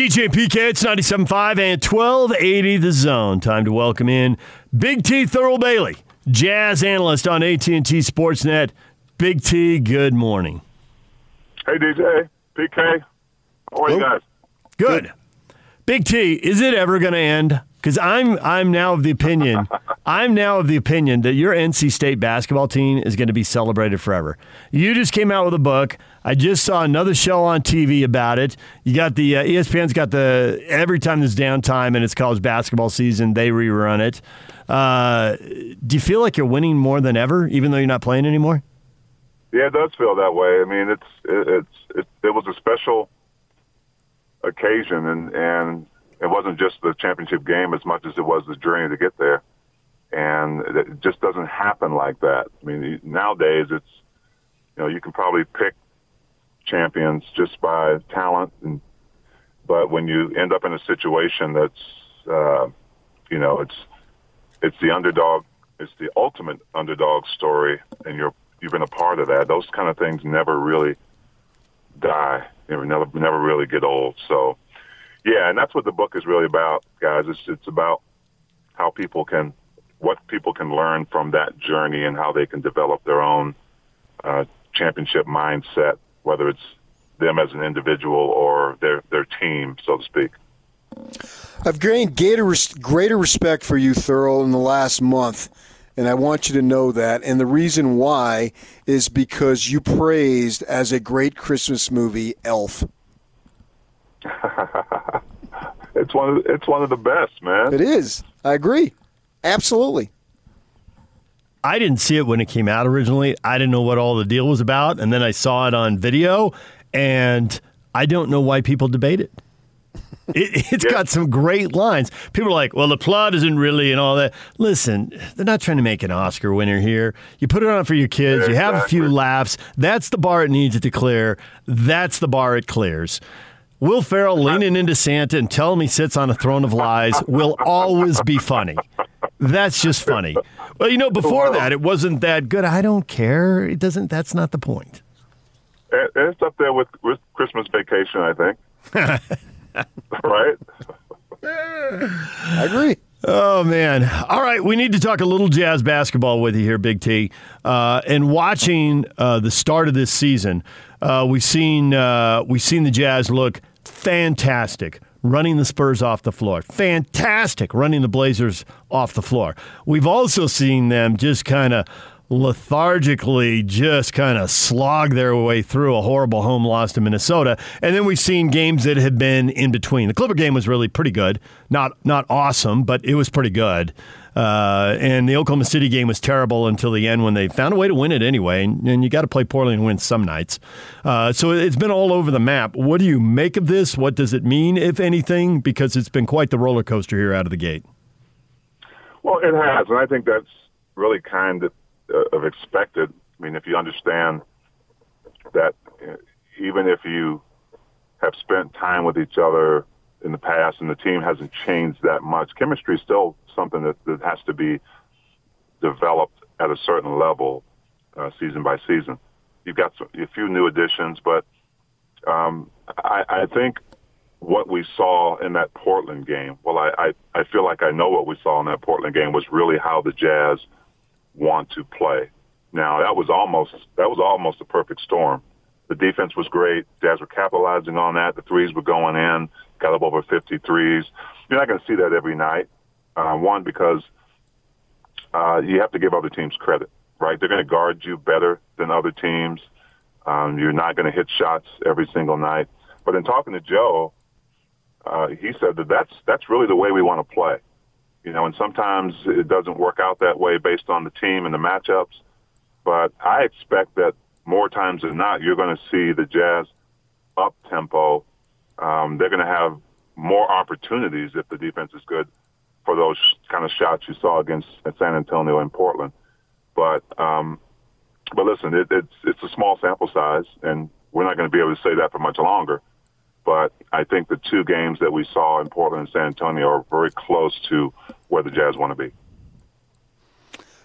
DJ PK, it's 97.5 and 1280 The Zone. Time to welcome in Big T Thurl Bailey, jazz analyst on AT&T Sportsnet. Big T, good morning. Hey, DJ, PK, how are you guys? Good. Big T, is it ever going to end? Because I'm I'm now of the opinion I'm now of the opinion that your NC State basketball team is going to be celebrated forever. You just came out with a book. I just saw another show on TV about it. You got the uh, ESPN's got the every time there's downtime and it's college basketball season, they rerun it. Uh, do you feel like you're winning more than ever, even though you're not playing anymore? Yeah, it does feel that way. I mean, it's it, it's it, it was a special occasion, and and it wasn't just the championship game as much as it was the journey to get there. And it just doesn't happen like that. I mean, nowadays it's, you know, you can probably pick champions just by talent, and but when you end up in a situation that's, uh, you know, it's it's the underdog, it's the ultimate underdog story, and you're you've been a part of that. Those kind of things never really die. They never never really get old. So yeah, and that's what the book is really about, guys. It's it's about how people can, what people can learn from that journey, and how they can develop their own uh, championship mindset, whether it's them as an individual or their their team, so to speak. I've gained greater, greater respect for you, Thurl, in the last month, and I want you to know that. And the reason why is because you praised as a great Christmas movie, Elf. it's one of it's one of the best, man. It is. I agree. Absolutely. I didn't see it when it came out originally. I didn't know what all the deal was about, and then I saw it on video, and I don't know why people debate it. It, has yeah. got some great lines. People are like, well, the plot isn't really and all that. Listen, they're not trying to make an Oscar winner here. You put it on for your kids, yeah, you have exactly. a few laughs. That's the bar it needs to clear. That's the bar it clears. Will Ferrell leaning into Santa and telling him he sits on a throne of lies will always be funny. That's just funny. Well, you know, before that, it wasn't that good. I don't care. It doesn't. That's not the point. It's up there with, with Christmas Vacation, I think. right? I agree. Oh man! All right, we need to talk a little jazz basketball with you here, Big T. Uh, and watching uh, the start of this season, uh, we've seen uh, we've seen the Jazz look fantastic running the Spurs off the floor. Fantastic running the Blazers off the floor. We've also seen them just kind of lethargically just kind of slog their way through a horrible home loss to Minnesota. And then we've seen games that have been in between. The Clipper game was really pretty good. Not not awesome, but it was pretty good. Uh, and the Oklahoma City game was terrible until the end when they found a way to win it anyway. And, and you got to play poorly and win some nights. Uh, so it's been all over the map. What do you make of this? What does it mean, if anything? Because it's been quite the roller coaster here out of the gate. Well, it has, and I think that's really kind of, uh, of expected. I mean, if you understand that uh, even if you have spent time with each other in the past and the team hasn't changed that much, chemistry is still something that, that has to be developed at a certain level uh, season by season. You've got some, a few new additions, but um, I, I think what we saw in that Portland game, well, I, I, I feel like I know what we saw in that Portland game was really how the Jazz want to play. Now that was almost that was almost a perfect storm. The defense was great. Jazz were capitalizing on that. The threes were going in. Got up over 50 threes. You're not going to see that every night. Uh, one, because uh, you have to give other teams credit, right? They're going to guard you better than other teams. Um, you're not going to hit shots every single night. But in talking to Joe, uh, he said that that's that's really the way we want to play. You know, and sometimes it doesn't work out that way based on the team and the matchups. But I expect that more times than not, you're going to see the Jazz up tempo. Um, they're going to have more opportunities if the defense is good for those kind of shots you saw against San Antonio and Portland. But um, but listen, it, it's it's a small sample size, and we're not going to be able to say that for much longer. But I think the two games that we saw in Portland and San Antonio are very close to where the Jazz want to be.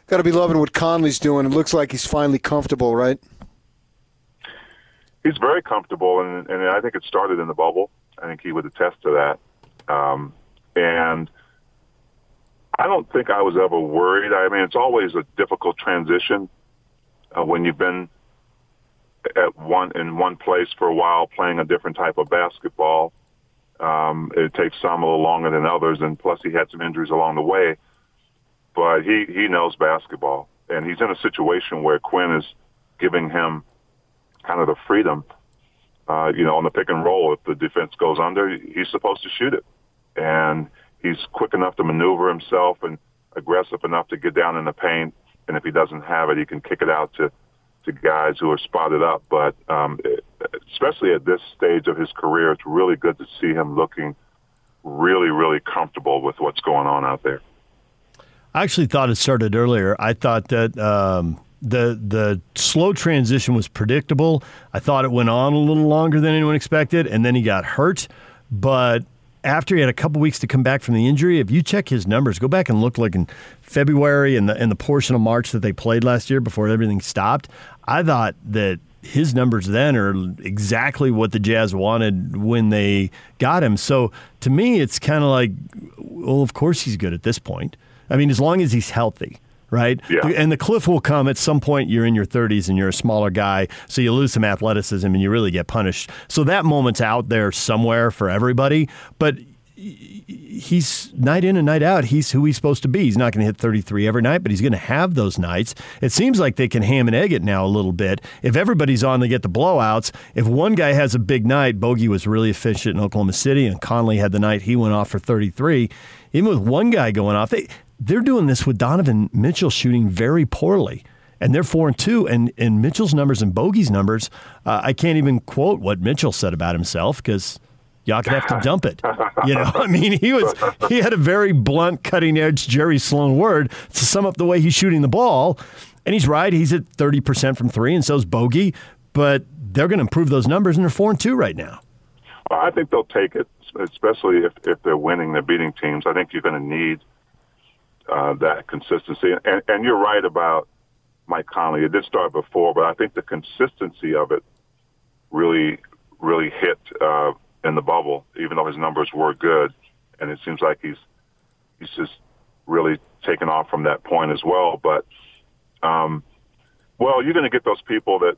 Got to be loving what Conley's doing. It looks like he's finally comfortable, right? He's very comfortable, and, and I think it started in the bubble. I think he would attest to that. Um, and I don't think I was ever worried. I mean, it's always a difficult transition uh, when you've been at one in one place for a while playing a different type of basketball. Um, it takes some a little longer than others, and plus he had some injuries along the way. But he he knows basketball, and he's in a situation where Quin is giving him kind of the freedom. Uh, you know, on the pick and roll, if the defense goes under, he's supposed to shoot it, he's quick enough to maneuver himself and aggressive enough to get down in the paint. And if he doesn't have it, he can kick it out to to guys who are spotted up. But um, especially at this stage of his career, it's really good to see him looking really, really comfortable with what's going on out there. I actually thought it started earlier. I thought that um, the the slow transition was predictable. I thought it went on a little longer than anyone expected, and then he got hurt. But after he had a couple weeks to come back from the injury, if you check his numbers, go back and look like in February and the and the portion of March that they played last year before everything stopped. I thought that his numbers then are exactly what the Jazz wanted when they got him. So to me, it's kind of like, well, of course he's good at this point. I mean, as long as he's healthy right? Yeah. And the cliff will come at some point. You're in your 30s and you're a smaller guy, so you lose some athleticism and you really get punished. So that moment's out there somewhere for everybody. But he's night in and night out. He's who he's supposed to be. He's not going to hit 33 every night, but he's going to have those nights. It seems like they can ham and egg it now a little bit. If everybody's on, they get the blowouts. If one guy has a big night, Bogey was really efficient in Oklahoma City, and Conley had the night he went off for 33. Even with one guy going off, they they're doing this with Donovan Mitchell shooting very poorly. And they're four and two, and, and Mitchell's numbers and Bogey's numbers. Uh, I can't even quote what Mitchell said about himself because y'all could have to dump it. You know, I mean, he was he had a very blunt, cutting edge Jerry Sloan word to sum up the way he's shooting the ball. And he's right; he's at thirty percent from three, and so's Bogey. But they're going to improve those numbers, and they're four and two right now. Well, I think they'll take it, especially if if they're winning, they're beating teams. I think you're going to need uh, that consistency. And, and you're right about Mike Conley. It did start before, but I think the consistency of it really, really hit uh, in the bubble. Even though his numbers were good, and it seems like he's he's just really taken off from that point as well. But um, well, you're going to get those people that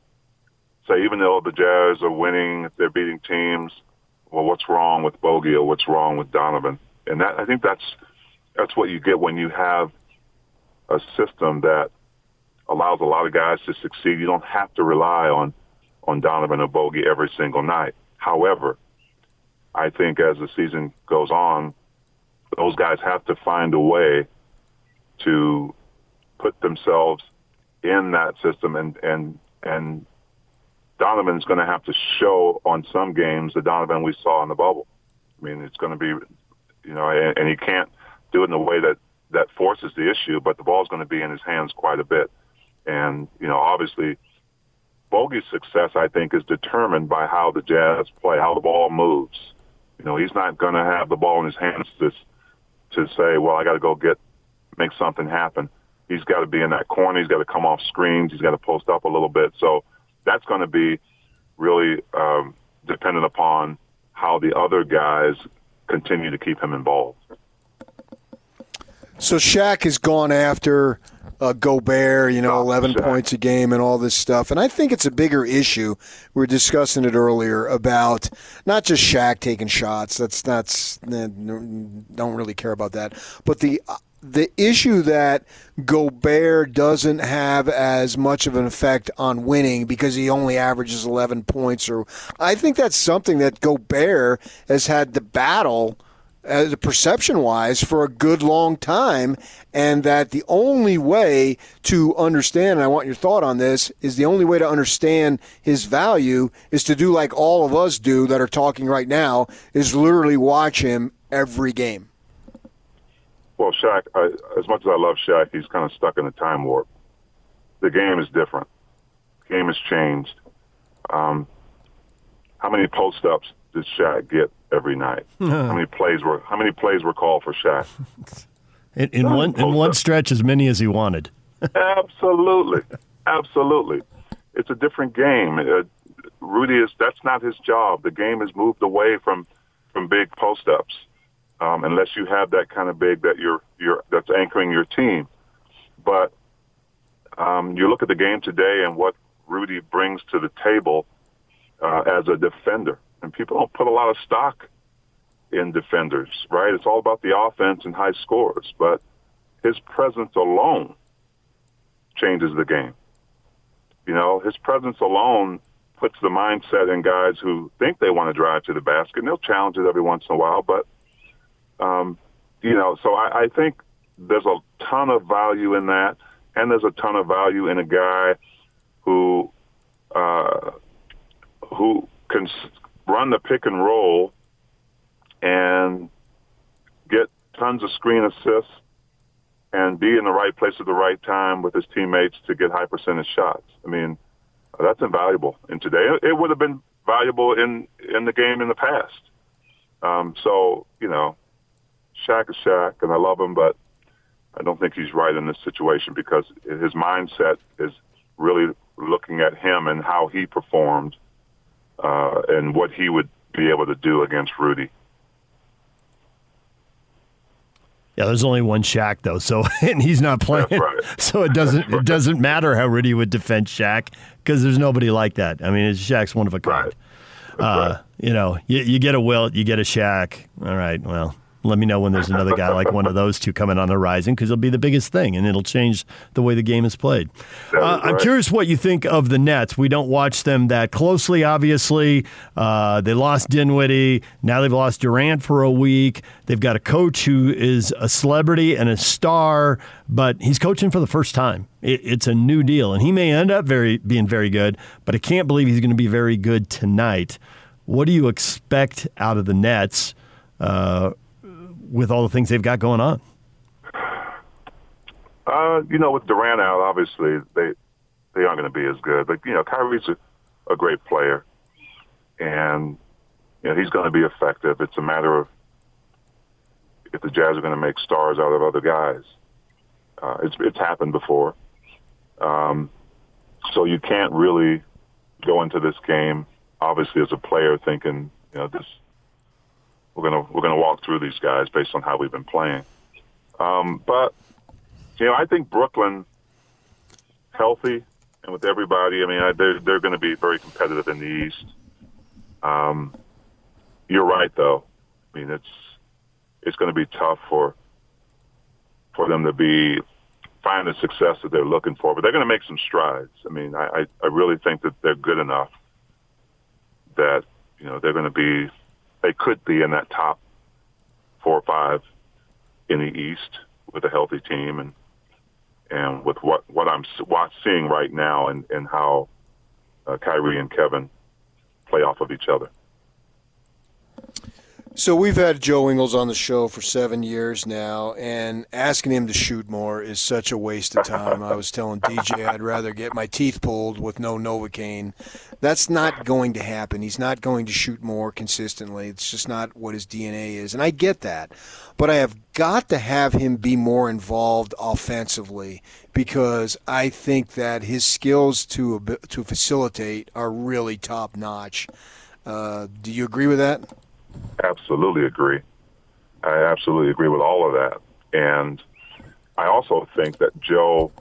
say, even though the Jazz are winning, they're beating teams. Well, what's wrong with Bogey or what's wrong with Donovan? And that I think that's that's what you get when you have a system that allows a lot of guys to succeed. You don't have to rely on on Donovan or Bogey every single night. However, I think as the season goes on, those guys have to find a way to put themselves in that system and and and Donovan's going to have to show on some games the Donovan we saw in the bubble. I mean, it's going to be, you know, and, and he can't do it in a way that that forces the issue, but the ball's going to be in his hands quite a bit. And you know, obviously, Bogey's success, I think, is determined by how the Jazz play, how the ball moves. You know, he's not going to have the ball in his hands to to say, "Well, I got to go get make something happen." He's got to be in that corner. He's got to come off screens. He's got to post up a little bit. So that's going to be really um, dependent upon how the other guys continue to keep him involved. So Shaq has gone after uh, Gobert, you know, 11 Shaq. points a game and all this stuff. And I think it's a bigger issue. We were discussing it earlier about not just Shaq taking shots. That's that's don't really care about that. But the the issue that Gobert doesn't have as much of an effect on winning because he only averages 11 points or I think that's something that Gobert has had to battle uh, perception wise for a good long time, and that the only way to understand, and I want your thought on this, is the only way to understand his value is to do like all of us do that are talking right now, is literally watch him every game. Well, Shaq, I, as much as I love Shaq, he's kind of stuck in a time warp. The game is different. The game has changed. Um, how many post ups did Shaq get every night? how many plays were How many plays were called for Shaq? in, in one in one stretch, as many as he wanted. absolutely, absolutely. It's a different game. Uh, Rudy is that's not his job. The game has moved away from from big post ups um, unless you have that kind of big that you're you're that's anchoring your team. But um, you look at the game today and what Rudy brings to the table uh, as a defender, and people don't put a lot of stock in defenders, right? It's all about the offense and high scores, but his presence alone changes the game. You know, his presence alone puts the mindset in guys who think they want to drive to the basket, and they'll challenge it every once in a while. But, um, you know, so I, I think there's a ton of value in that, and there's a ton of value in a guy who uh, who can run the pick and roll and get tons of screen assists and be in the right place at the right time with his teammates to get high percentage shots. I mean, that's invaluable And today. It would have been valuable in in the game in the past. Um, so you know, Shaq is Shaq, and I love him, but I don't think he's right in this situation because his mindset is really looking at him and how he performed uh, and what he would be able to do against Rudy. Yeah, there's only one Shaq though, so and he's not playing. Right. So it doesn't right. it doesn't matter how Rudy would defend Shaq because there's nobody like that. I mean, Shaq's one of a kind. Right. Uh. You know, you, you get a Wilt, you get a Shaq. All right, well, let me know when there's another guy like one of those two coming on the horizon because it'll be the biggest thing and it'll change the way the game is played. Uh, I'm curious what you think of the Nets. We don't watch them that closely, obviously. Uh, they lost Dinwiddie. Now they've lost Durant for a week. They've got a coach who is a celebrity and a star, but he's coaching for the first time. It, it's a new deal, and he may end up very being very good, but I can't believe he's going to be very good tonight. What do you expect out of the Nets? Uh, with all the things they've got going on? Uh, you know, with Durant out, obviously they they aren't going to be as good. But you know, Kyrie's a, a great player, and you know he's going to be effective. It's a matter of if the Jazz are going to make stars out of other guys. Uh, it's it's happened before, um, so you can't really go into this game obviously as a player thinking you know this we're gonna we're gonna walk through these guys based on how we've been playing. Um, but you know, I think Brooklyn healthy and with everybody. I mean, I, they're they're going to be very competitive in the East. Um, you're right, though. I mean, it's it's going to be tough for for them to be find the success that they're looking for, but they're going to make some strides. I mean, I, I, I really think that they're good enough that you know they're going to be they could be in that top four or five in the East with a healthy team and and with what what I'm what seeing right now and and how uh, Kyrie and Kevin play off of each other. So we've had Joe Ingles on the show for seven years now, and asking him to shoot more is such a waste of time. I was telling DJ I'd rather get my teeth pulled with no Novocaine. That's not going to happen. He's not going to shoot more consistently. It's just not what his DNA is, and I get that. But I have got to have him be more involved offensively because I think that his skills to to facilitate are really top notch. Uh, do you agree with that? Absolutely agree. I absolutely agree with all of that. And I also think that Joe,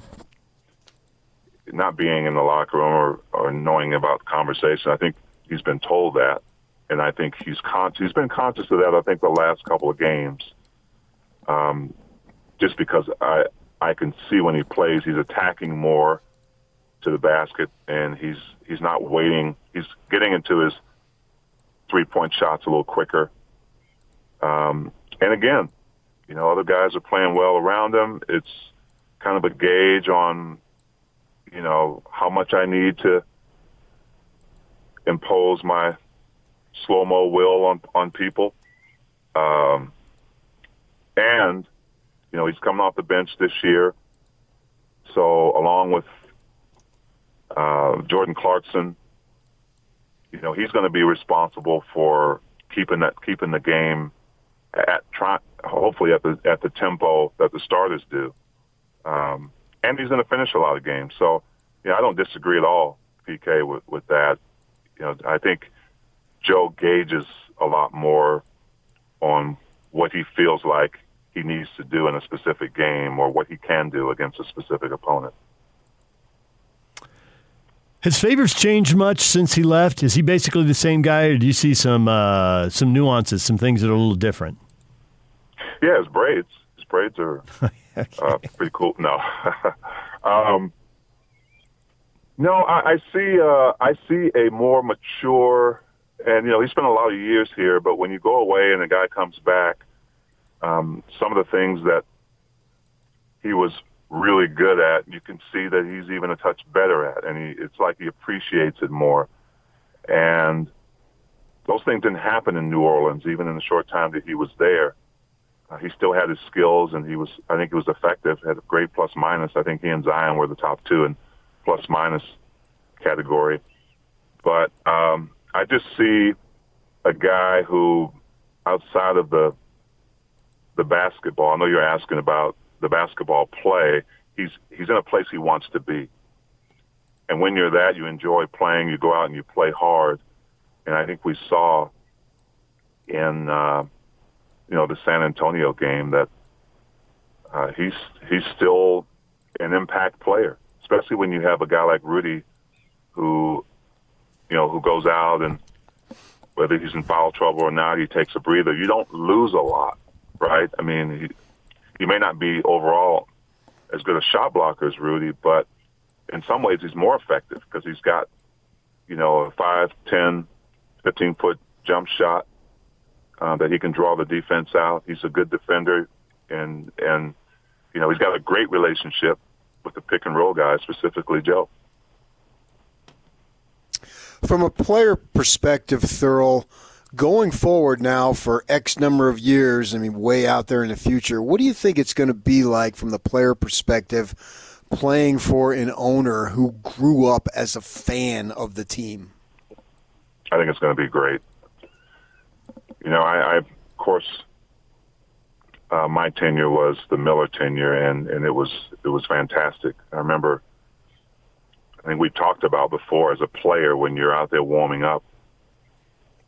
not being in the locker room or, or knowing about conversation, I think he's been told that. And I think he's con- he's been conscious of that, I think, the last couple of games. Um, just because I, I can see when he plays, he's attacking more to the basket and he's, he's not waiting. He's getting into his three point shots a little quicker. Um, and again, you know, other guys are playing well around him. It's kind of a gauge on, you know, how much I need to impose my slow mo will on on people. Um, and you know, he's coming off the bench this year, so along with uh, Jordan Clarkson you know, he's going to be responsible for keeping that keeping the game at try, hopefully at the at the tempo that the starters do. Um, and he's going to finish a lot of games. So, yeah, I don't disagree at all, PK, with with that. You know, I think Joe gauges a lot more on what he feels like he needs to do in a specific game or what he can do against a specific opponent. Has Favors changed much since he left? Is he basically the same guy, or do you see some uh, some nuances, some things that are a little different? Yeah, his braids. His braids are uh, pretty cool. No, um, no, I, I see. Uh, I see a more mature, and you know, he spent a lot of years here. But when you go away and a guy comes back, um, some of the things that he was really good at, you can see that he's even a touch better at, and he, it's like he appreciates it more. And those things didn't happen in New Orleans, even in the short time that he was there. Uh, he still had his skills, and he was, I think, he was effective. Had a great plus minus. I think he and Zion were the top two in plus minus category. But um, I just see a guy who, outside of the the basketball, I know you're asking about the basketball play, he's he's in a place he wants to be. And when you're that, you enjoy playing. You go out and you play hard. And I think we saw in uh, you know the San Antonio game that uh, he's he's still an impact player, especially when you have a guy like Rudy, who you know who goes out and whether he's in foul trouble or not, he takes a breather. You don't lose a lot, right? I mean, he, may not be overall as good a shot blocker as Rudy, but in some ways he's more effective because he's got, you know, a 5, 10, 15 foot jump shot uh, that he can draw the defense out. He's a good defender, and and you know he's got a great relationship with the pick and roll guys, specifically Joe. From a player perspective, Thurl, going forward now for X number of years, I mean, way out there in the future, what do you think it's going to be like from the player perspective playing for an owner who grew up as a fan of the team? I think it's going to be great. You know, I, I of course, uh, my tenure was the Miller tenure, and, and it was it was fantastic. I remember, I think we talked about before as a player when you're out there warming up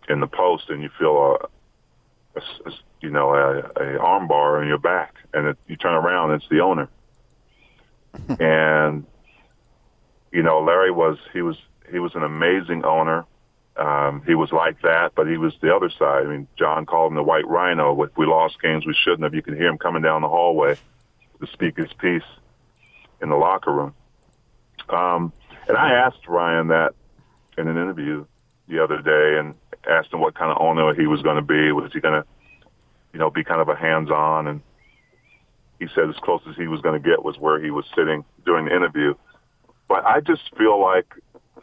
in the post and you feel a, a, you know a, a arm bar in your back, and it, you turn around, and it's the owner. and you know, Larry was he was he was an amazing owner. Um, he was like that, but he was the other side. I mean, John called him the White Rhino. If we lost games we shouldn't have, you can hear him coming down the hallway to speak his piece in the locker room. Um, and I asked Ryan that in an interview the other day, and asked him what kind of owner he was going to be. Was he going to, you know, be kind of a hands-on? And he said as close as he was going to get was where he was sitting during the interview. But I just feel like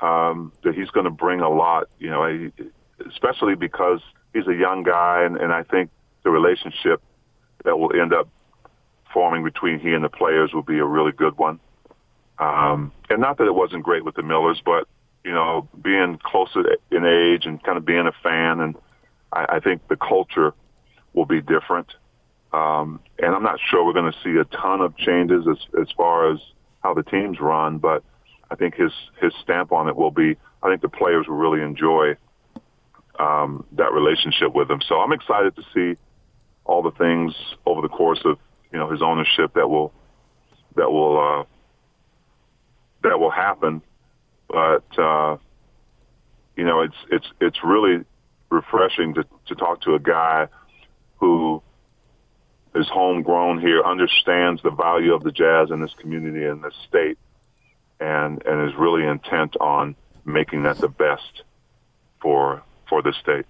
um, that he's going to bring a lot, you know, especially because he's a young guy, and, and I think the relationship that will end up forming between he and the players will be a really good one. Um, and not that it wasn't great with the Millers, but you know, being closer in age and kind of being a fan, and I, I think the culture will be different. Um, and I'm not sure we're going to see a ton of changes as as far as how the teams run, but I think his his stamp on it will be. I think the players will really enjoy um, that relationship with him. So I'm excited to see all the things over the course of you know his ownership that will that will uh, that will happen but uh, you know, it's it's it's really refreshing to to talk to a guy who is homegrown here, understands the value of the jazz in this community and this state, and and is really intent on making that the best for for the state.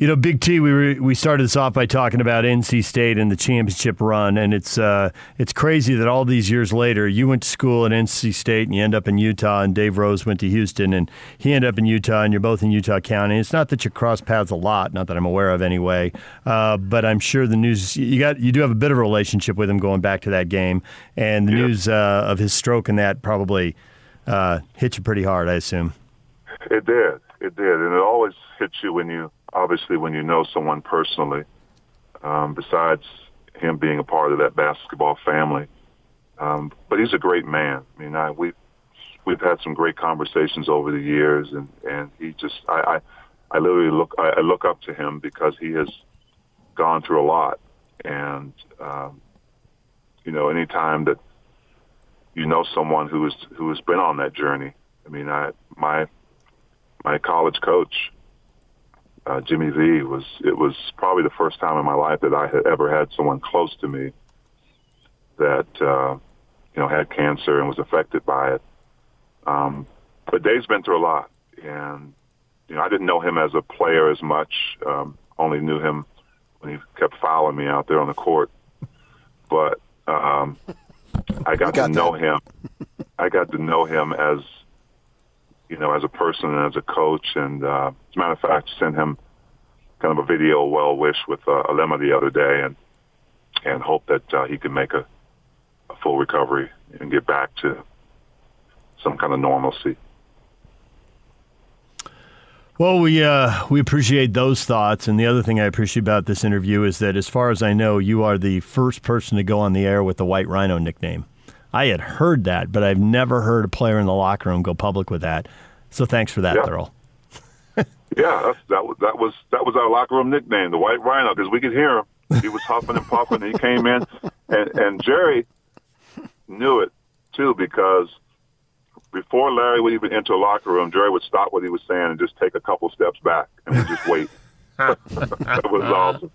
You know, Big T, we were, we started this off by talking about NC State and the championship run, and it's uh, it's crazy that all these years later, you went to school at NC State and you end up in Utah, and Dave Rose went to Houston, and he ended up in Utah, and you're both in Utah County. It's not that you cross paths a lot, not that I'm aware of anyway, uh, but I'm sure the news you got you do have a bit of a relationship with him going back to that game, and the news uh, of his stroke and that probably uh, hit you pretty hard, I assume. It did, it did, and it always hits you when you obviously when you know someone personally, um, besides him being a part of that basketball family. Um, but he's a great man. I mean, I, we've we've had some great conversations over the years, and and he just I, I I literally look I, I look up to him because he has gone through a lot, and um, you know, anytime that you know someone who is who has been on that journey. I mean, I my my college coach, uh, Jimmy V, was it was probably the first time in my life that I had ever had someone close to me that uh, you know had cancer and was affected by it. Um, but Dave's been through a lot, and you know I didn't know him as a player as much. Um, only knew him when he kept following me out there on the court. But um, I got, got to know that. him. I got to know him as you know as a person and as a coach. And uh, as a matter of fact, sent him kind of a video well wish with uh, Alema the other day, and and hope that uh, he can make a, a full recovery and get back to some kind of normalcy. Well, we uh, we appreciate those thoughts, and the other thing I appreciate about this interview is that, as far as I know, you are the first person to go on the air with the White Rhino nickname. I had heard that, but I've never heard a player in the locker room go public with that. So thanks for that, yeah. Thurl. yeah, that was that was that was our locker room nickname, the White Rhino, because we could hear him. He was huffing and puffing. And he came in, and and Jerry knew it too because before Larry would even enter a locker room, Jerry would stop what he was saying and just take a couple steps back and would just wait. that was awesome.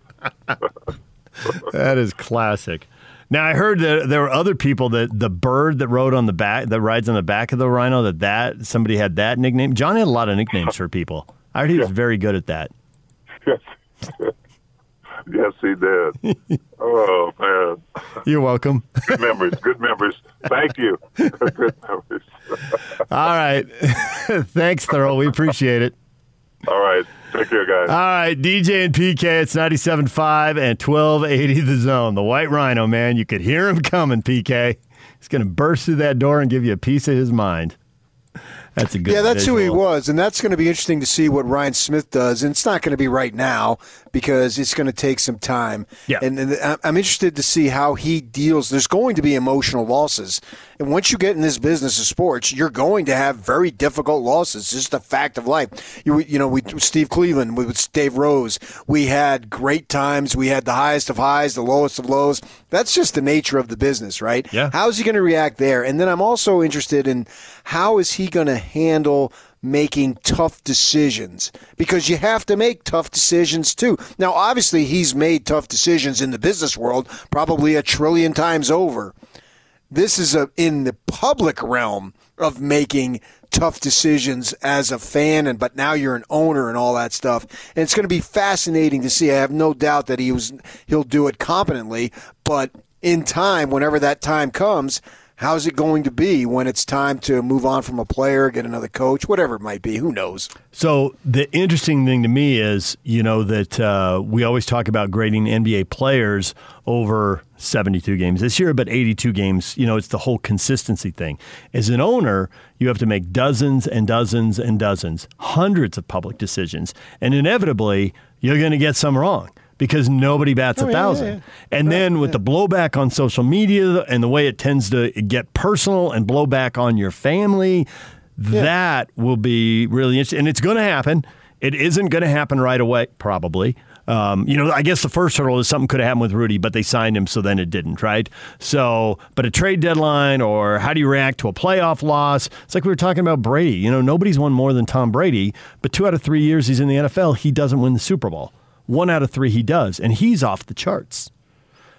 that is classic. Now I heard that there were other people that the bird that rode on the back that rides on the back of the rhino that that somebody had that nickname. John had a lot of nicknames for people. I heard he was very good at that. Yes, yes, he did. oh man! You're welcome. good memories. Good memories. Thank you. good memories. All right. Thanks, Thurl. We appreciate it. All right. Take care, guys. All right. DJ and PK, it's 97.5 and 1280 the zone. The White Rhino, man. You could hear him coming, PK. He's going to burst through that door and give you a piece of his mind. That's a good. Yeah, that's visual. who he was, and that's going to be interesting to see what Ryan Smith does. And it's not going to be right now because it's going to take some time. Yeah, and, and uh, I'm interested to see how he deals. There's going to be emotional losses, and once you get in this business of sports, you're going to have very difficult losses. It's just a fact of life. You, you know, we Steve Cleveland with Dave Rose, we had great times. We had the highest of highs, the lowest of lows. That's just the nature of the business, right? Yeah. How's he going to react there? And then I'm also interested in how is he going to handle making tough decisions because you have to make tough decisions too. Now, obviously, he's made tough decisions in the business world probably a trillion times over. This is a, in the public realm of making tough decisions as a fan and but now you're an owner and all that stuff and it's going to be fascinating to see i have no doubt that he was he'll do it competently but in time whenever that time comes how's it going to be when it's time to move on from a player, get another coach, whatever it might be? Who knows? So the interesting thing to me is, you know, that uh, we always talk about grading NBA players over 72 games this year, but 82 games. You know, it's the whole consistency thing. As an owner, you have to make dozens and dozens and dozens, hundreds of public decisions, and inevitably, you're going to get some wrong because nobody bats oh, a thousand. Yeah, yeah. And right, then with the blowback on social media and the way it tends to get personal and blowback on your family, that will be really interesting. And it's going to happen. It isn't going to happen right away, probably. Um, you know, I guess the first hurdle is something could have happened with Rudy, but they signed him, so then it didn't, right? So, but a trade deadline or how do you react to a playoff loss? It's like we were talking about Brady. You know, nobody's won more than Tom Brady, but two out of three years he's in the NFL, he doesn't win the Super Bowl. One out of three he does, and he's off the charts.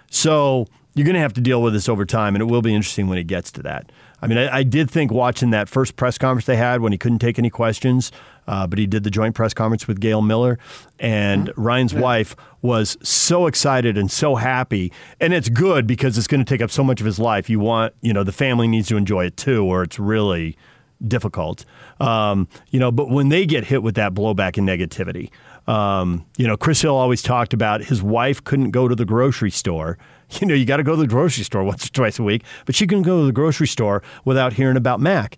So you're going to have to deal with this over time, and it will be interesting when it gets to that. I mean, I, I did think watching that first press conference they had when he couldn't take any questions, uh, but he did the joint press conference with Gail Miller, and mm-hmm. Ryan's yeah. wife was so excited and so happy, and it's good because it's going to take up so much of his life. You want, you know, the family needs to enjoy it too, or it's really difficult. Um, you know, but when they get hit with that blowback and negativity, um, you know, Chris Hill always talked about his wife couldn't go to the grocery store. You know, you got to go to the grocery store once or twice a week, but she couldn't go to the grocery store without hearing about Mac.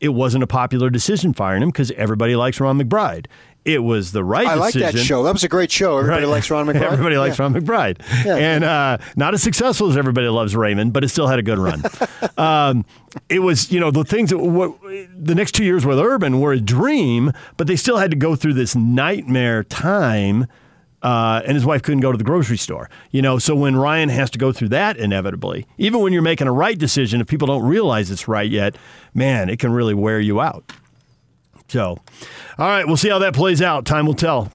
It wasn't a popular decision firing him because everybody likes Ron McBride. It was the right I like decision. that show. That was a great show. Everybody Right. likes Ron McBride. Everybody likes Yeah. Ron McBride. Yeah. And uh, not as successful as everybody loves Raymond, but it still had a good run. um, it was, you know, the things that what, the next two years with Urban were a dream, but they still had to go through this nightmare time. Uh, and his wife couldn't go to the grocery store. You know, so when Ryan has to go through that inevitably, even when you're making a right decision, if people don't realize it's right yet, man, it can really wear you out. So, all right, we'll see how that plays out. Time will tell.